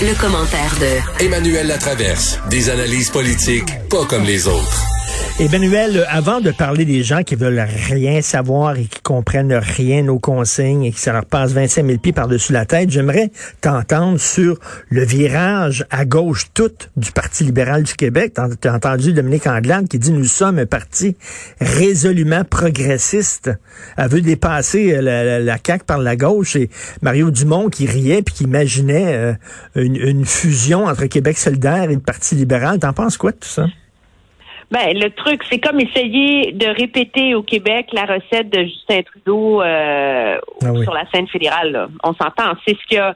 Le, commentaire de Emmanuel Latraverse. Des analyses politiques pas comme les autres. Emmanuel, avant de parler des gens qui veulent rien savoir et qui comprennent rien aux consignes et que ça leur passe 25 000 pieds par-dessus la tête, j'aimerais t'entendre sur le virage à gauche toute du Parti libéral du Québec. T'as entendu Dominique Anglade qui dit nous sommes un parti résolument progressiste. Elle veut dépasser la, la, CAQ par la gauche et Mario Dumont qui riait puis qui imaginait euh, une fusion entre Québec solidaire et le Parti libéral. T'en penses quoi de tout ça? Ben, le truc, c'est comme essayer de répéter au Québec la recette de Justin Trudeau euh, ah sur la scène fédérale. On s'entend. C'est ce qui a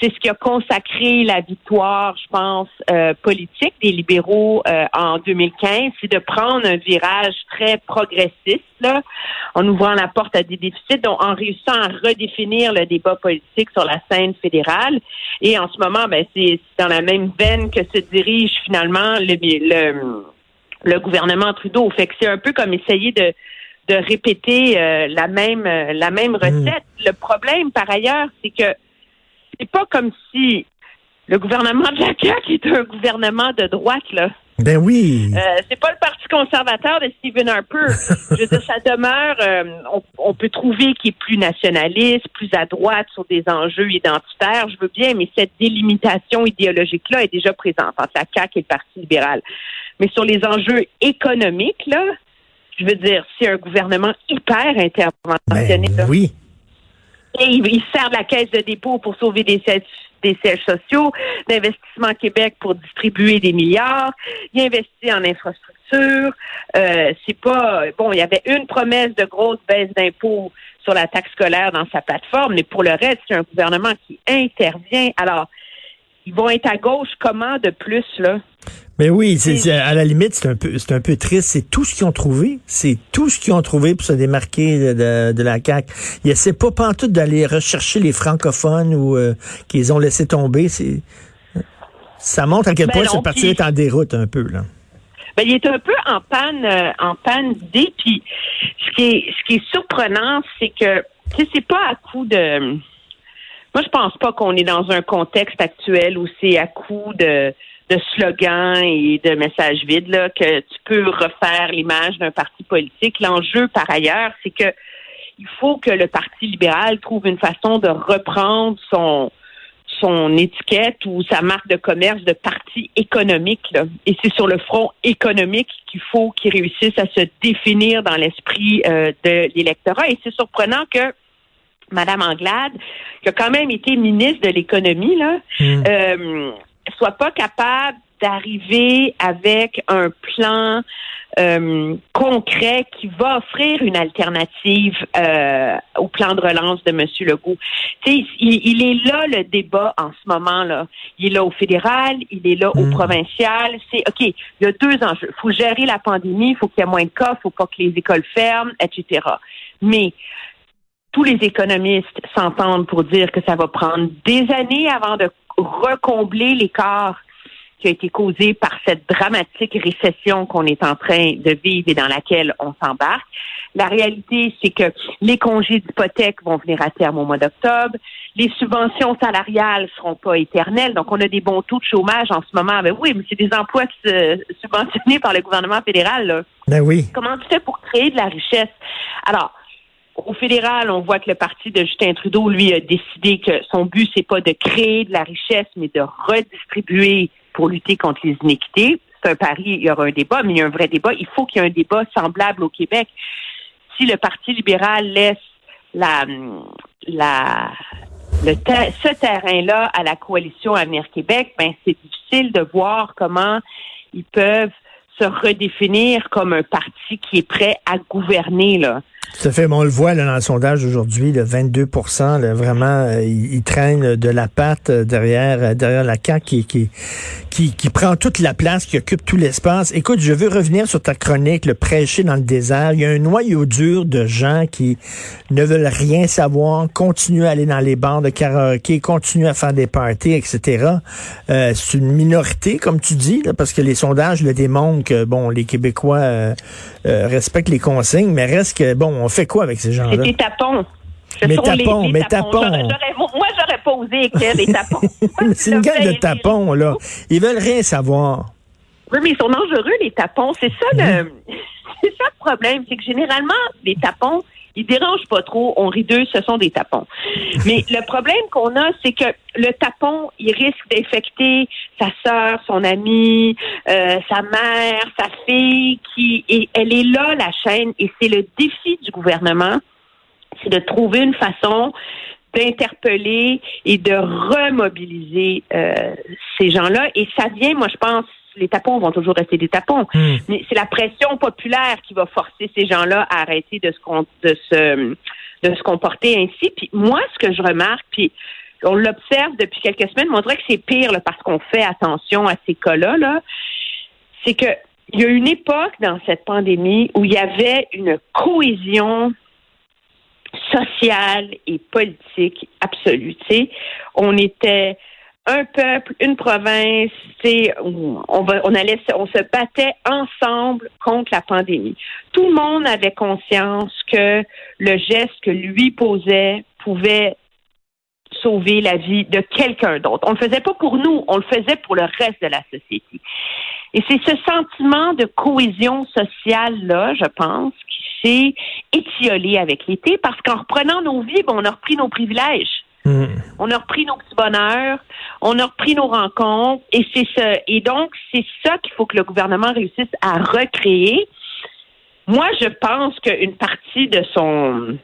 c'est ce qui a consacré la victoire, je pense, euh, politique des libéraux euh, en 2015, c'est de prendre un virage très progressiste, là, en ouvrant la porte à des déficits, donc en réussissant à redéfinir le débat politique sur la scène fédérale. Et en ce moment, ben, c'est dans la même veine que se dirige finalement le, le le gouvernement Trudeau. Fait que c'est un peu comme essayer de de répéter euh, la même euh, la même mm. recette. Le problème, par ailleurs, c'est que c'est pas comme si le gouvernement de la CAQ est un gouvernement de droite, là. Ben oui. Euh, c'est pas le Parti conservateur de Stephen Harper. Je veux dire, ça demeure. Euh, on, on, peut trouver qu'il est plus nationaliste, plus à droite sur des enjeux identitaires. Je veux bien, mais cette délimitation idéologique-là est déjà présente entre la CAQ et le Parti libéral. Mais sur les enjeux économiques, là, je veux dire, c'est un gouvernement hyper interventionniste. Ben oui. Et il, sert de la caisse de dépôt pour sauver des des sièges sociaux, d'Investissement Québec pour distribuer des milliards. Il investit en infrastructure. Euh, c'est pas bon. Il y avait une promesse de grosse baisse d'impôts sur la taxe scolaire dans sa plateforme, mais pour le reste, c'est un gouvernement qui intervient. Alors, ils vont être à gauche comment de plus là? Mais oui, c'est, à la limite, c'est un peu, c'est un peu triste. C'est tout ce qu'ils ont trouvé. C'est tout ce qu'ils ont trouvé pour se démarquer de, de, la CAQ. Ils essaient pas pantoute d'aller rechercher les francophones ou euh, qu'ils ont laissé tomber. C'est, ça montre à quel ben point ce parti est en déroute un peu, là. Ben, il est un peu en panne, euh, en panne d'idées. Puis, ce qui est, ce qui est surprenant, c'est que, tu sais, c'est pas à coup de, moi, je pense pas qu'on est dans un contexte actuel où c'est à coup de, de slogans et de messages vides là, que tu peux refaire l'image d'un parti politique. L'enjeu, par ailleurs, c'est que il faut que le Parti libéral trouve une façon de reprendre son son étiquette ou sa marque de commerce de parti économique. Là. Et c'est sur le front économique qu'il faut qu'il réussisse à se définir dans l'esprit euh, de l'électorat. Et c'est surprenant que Madame Anglade, qui a quand même été ministre de l'économie, là, hmm. euh, soit pas capable d'arriver avec un plan euh, concret qui va offrir une alternative euh, au plan de relance de M. Legault. Il, il, est là le débat en ce moment-là. Il est là au fédéral, il est là au hmm. provincial. C'est OK, il y a deux enjeux. Il faut gérer la pandémie, il faut qu'il y ait moins de cas, il faut pas que les écoles ferment, etc. Mais tous les économistes s'entendent pour dire que ça va prendre des années avant de recombler l'écart qui a été causé par cette dramatique récession qu'on est en train de vivre et dans laquelle on s'embarque. La réalité, c'est que les congés d'hypothèque vont venir à terme au mois d'octobre. Les subventions salariales seront pas éternelles. Donc, on a des bons taux de chômage en ce moment. Ben oui, mais c'est des emplois subventionnés par le gouvernement fédéral. Là. Ben oui. Comment tu fais pour créer de la richesse? Alors, au fédéral, on voit que le parti de Justin Trudeau, lui, a décidé que son but, c'est pas de créer de la richesse, mais de redistribuer pour lutter contre les inéquités. C'est un pari, il y aura un débat, mais il y a un vrai débat. Il faut qu'il y ait un débat semblable au Québec. Si le Parti libéral laisse la, la, le ce terrain-là à la coalition Avenir Québec, ben c'est difficile de voir comment ils peuvent se redéfinir comme un parti qui est prêt à gouverner là. Tout fait. on le voit là, dans le sondage aujourd'hui, le 22 là, vraiment, euh, il, traîne de la patte euh, derrière euh, derrière la CAQ qui, qui, qui, prend toute la place, qui occupe tout l'espace. Écoute, je veux revenir sur ta chronique, le prêcher dans le désert. Il y a un noyau dur de gens qui ne veulent rien savoir, continuent à aller dans les bars de karaoké, continuent à faire des parties, etc. Euh, c'est une minorité, comme tu dis, là, parce que les sondages le démontrent que, bon, les Québécois respectent les consignes, mais reste que, bon, on fait quoi avec ces gens-là? C'est des tapons. Ce Mais tapons, les, les mais tapons. moi, j'aurais pas osé écrire des tapons. C'est une gang de tapons, là. Ils veulent rien savoir. Oui, mais ils sont dangereux, les tapons. C'est ça le, c'est ça le problème. C'est que généralement, les tapons, ils dérangent pas trop. On rit d'eux, ce sont des tapons. Mais le problème qu'on a, c'est que le tapon, il risque d'infecter sa sœur, son ami, euh, sa mère, sa fille, qui, et elle est là, la chaîne, et c'est le défi du gouvernement, c'est de trouver une façon d'interpeller et de remobiliser euh, ces gens-là. Et ça vient, moi, je pense, les tapons vont toujours rester des tapons. Hmm. Mais c'est la pression populaire qui va forcer ces gens-là à arrêter de se, con- de se, de se comporter ainsi. Puis moi, ce que je remarque, puis on l'observe depuis quelques semaines, mais on dirait que c'est pire là, parce qu'on fait attention à ces cas-là, là, c'est que il y a une époque dans cette pandémie où il y avait une cohésion sociale et politique absolue. On était un peuple, une province, sais, on, on allait, on se battait ensemble contre la pandémie. Tout le monde avait conscience que le geste que lui posait pouvait sauver la vie de quelqu'un d'autre. On le faisait pas pour nous, on le faisait pour le reste de la société. Et c'est ce sentiment de cohésion sociale-là, je pense, qui s'est étiolé avec l'été parce qu'en reprenant nos vies, ben, on a repris nos privilèges. Hmm. On a repris nos petits bonheurs, on a repris nos rencontres, et c'est ça. Et donc, c'est ça qu'il faut que le gouvernement réussisse à recréer. Moi, je pense qu'une partie de son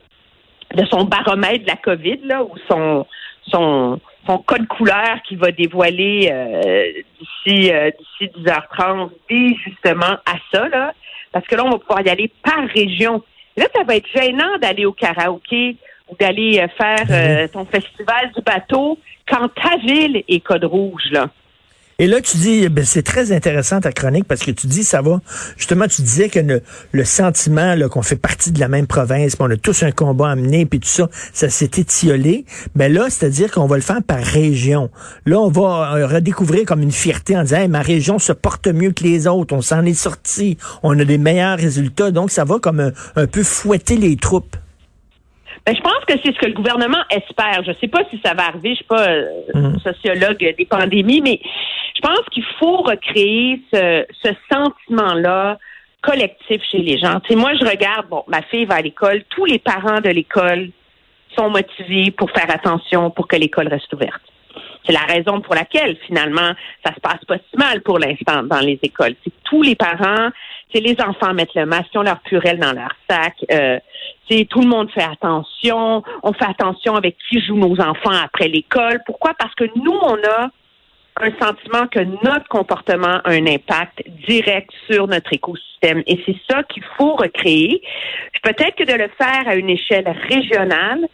baromètre de la COVID, là, ou son son son code couleur qui va dévoiler euh, d'ici euh, d'ici 10h30 dit justement à ça, parce que là, on va pouvoir y aller par région. Là, ça va être gênant d'aller au karaoké ou d'aller euh, faire euh, ton festival du bateau quand ta ville est code rouge, là. Et là, tu dis, ben, c'est très intéressant ta chronique parce que tu dis, ça va. Justement, tu disais que le, le sentiment là, qu'on fait partie de la même province, puis on a tous un combat à mener, puis tout ça, ça s'est étiolé. Mais là, c'est-à-dire qu'on va le faire par région. Là, on va euh, redécouvrir comme une fierté en disant, Hey, ma région se porte mieux que les autres, on s'en est sorti, on a des meilleurs résultats. Donc, ça va comme un, un peu fouetter les troupes. Ben, je pense que c'est ce que le gouvernement espère. Je ne sais pas si ça va arriver. Je suis pas euh, Mm. sociologue des pandémies, mais je pense qu'il faut recréer ce, ce sentiment-là collectif chez les gens. Tu sais, moi, je regarde, bon, ma fille va à l'école, tous les parents de l'école sont motivés pour faire attention pour que l'école reste ouverte. C'est la raison pour laquelle, finalement, ça se passe pas si mal pour l'instant dans les écoles. C'est tous les parents, c'est les enfants mettent le masque, ils ont leur purelle dans leur sac. Euh, c'est tout le monde fait attention. On fait attention avec qui jouent nos enfants après l'école. Pourquoi? Parce que nous, on a un sentiment que notre comportement a un impact direct sur notre écosystème. Et c'est ça qu'il faut recréer. Peut-être que de le faire à une échelle régionale,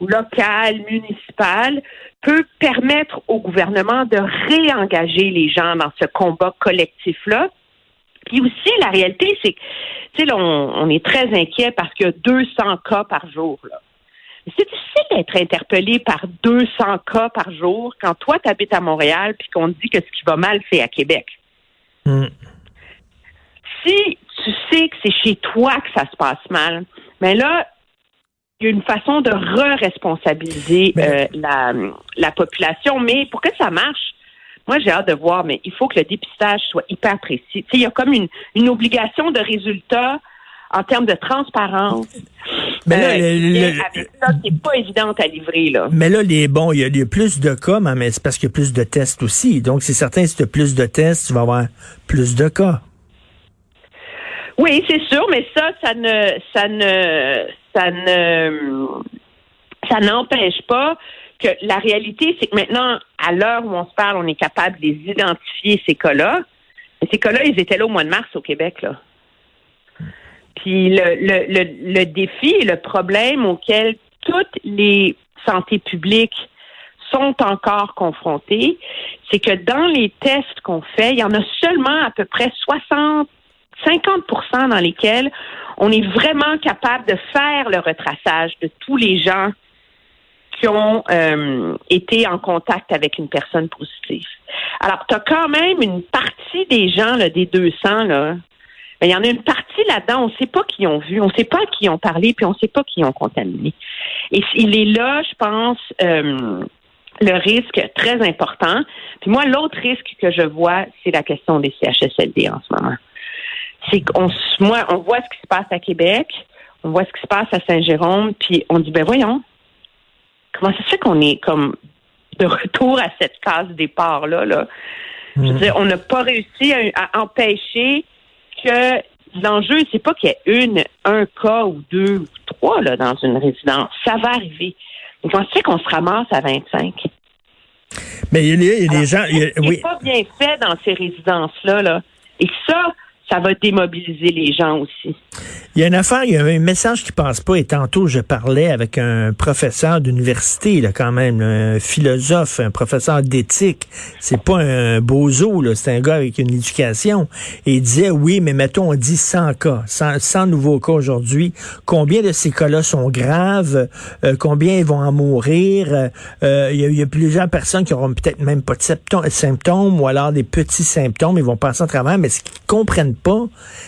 locale, municipale, peut permettre au gouvernement de réengager les gens dans ce combat collectif-là. Puis aussi, la réalité, c'est que, tu sais, on, on est très inquiet parce qu'il y a 200 cas par jour, là. Mais C'est difficile d'être interpellé par 200 cas par jour quand toi, tu habites à Montréal puis qu'on te dit que ce qui va mal, c'est à Québec. Hmm. Si tu sais que c'est chez toi que ça se passe mal, mais là, il y a une façon de re-responsabiliser euh, la, la population. Mais pour que ça marche, moi, j'ai hâte de voir, mais il faut que le dépistage soit hyper précis. Il y a comme une, une obligation de résultat en termes de transparence. Mais là, euh, le- le- avec ça, qui n'est pas évidente à livrer, là. Mais là, les bon, il y, a, il y a plus de cas, mais c'est parce qu'il y a plus de tests aussi. Donc, c'est certain, si tu as plus de tests, tu vas avoir plus de cas. Oui, c'est sûr, mais ça, ça ne, ça ne, ça ne, ça n'empêche pas que la réalité, c'est que maintenant, à l'heure où on se parle, on est capable de les identifier, ces cas-là. Mais ces cas-là, ils étaient là au mois de mars au Québec, là. Puis le, le, le, le défi et le problème auquel toutes les santé publiques sont encore confrontés, c'est que dans les tests qu'on fait, il y en a seulement à peu près 60 50% dans lesquels on est vraiment capable de faire le retraçage de tous les gens qui ont euh, été en contact avec une personne positive. Alors, tu as quand même une partie des gens, là, des 200, là, il y en a une partie là-dedans, on ne sait pas qui ont vu, on ne sait pas qui ont parlé, puis on ne sait pas qui ont contaminé. Et il est là, je pense, euh, le risque très important. Puis moi, l'autre risque que je vois, c'est la question des CHSLD en ce moment. C'est qu'on, moi, on voit ce qui se passe à Québec, on voit ce qui se passe à Saint-Jérôme, puis on dit, ben voyons, comment ça se fait qu'on est comme de retour à cette case départ-là, là? Je veux mm. dire, on n'a pas réussi à, empêcher que l'enjeu, c'est pas qu'il y ait une, un cas ou deux ou trois là, dans une résidence. Ça va arriver. Comment ça fait qu'on se ramasse à 25? Mais il y a, des gens. C'est pas bien fait dans ces résidences-là. Là? Et ça, ça va démobiliser les gens aussi. Il y a une affaire, il y a un message qui passe pas. Et tantôt, je parlais avec un professeur d'université, là, quand même, un philosophe, un professeur d'éthique. C'est pas un bozo, là. C'est un gars avec une éducation. Et il disait, oui, mais mettons, on dit 100 cas, 100, nouveaux cas aujourd'hui. Combien de ces cas-là sont graves? Euh, combien ils vont en mourir? Euh, il, y a, plusieurs personnes qui auront peut-être même pas de symptômes ou alors des petits symptômes. Ils vont passer en travers, mais ce qu'ils comprennent pas,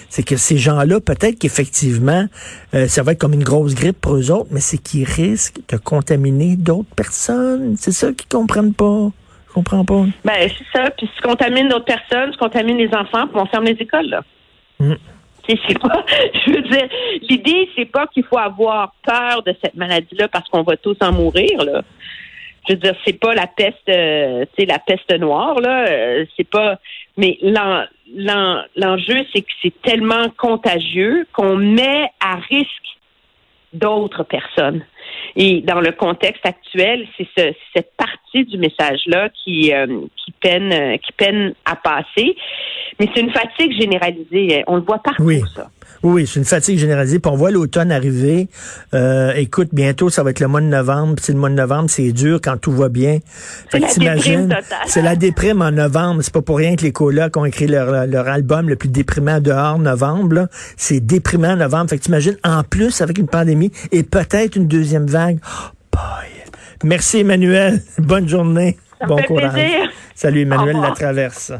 c'est que ces gens-là, peut-être qu'effectivement, euh, ça va être comme une grosse grippe pour eux autres, mais c'est qu'ils risquent de contaminer d'autres personnes. C'est ça qu'ils comprennent pas. Je comprends pas. Ben, c'est ça. Puis si tu contamines d'autres personnes, tu contamines les enfants, puis on ferme les écoles, là. Mm. C'est pas, je veux dire, l'idée, c'est pas qu'il faut avoir peur de cette maladie-là parce qu'on va tous en mourir, là. Je veux dire, c'est pas la peste, euh, la peste noire, là. Euh, c'est pas, mais l'enjeu, c'est que c'est tellement contagieux qu'on met à risque d'autres personnes. Et dans le contexte actuel, c'est ce, cette partie du message-là qui, euh, qui, peine, euh, qui peine à passer. Mais c'est une fatigue généralisée. On le voit partout, oui. ça. Oui, c'est une fatigue généralisée. Puis on voit l'automne arriver. Euh, écoute, bientôt, ça va être le mois de novembre. Puis le mois de novembre, c'est dur quand tout va bien. C'est la déprime C'est la déprime en novembre. C'est pas pour rien que les colocs ont écrit leur, leur album le plus déprimant dehors novembre. C'est déprimant en novembre. Fait que t'imagines, en plus, avec une pandémie et peut-être une deuxième vague. Oh, Merci, Emmanuel. Bonne journée. Ça bon courage. Plaisir. Salut, Emmanuel Latraverse.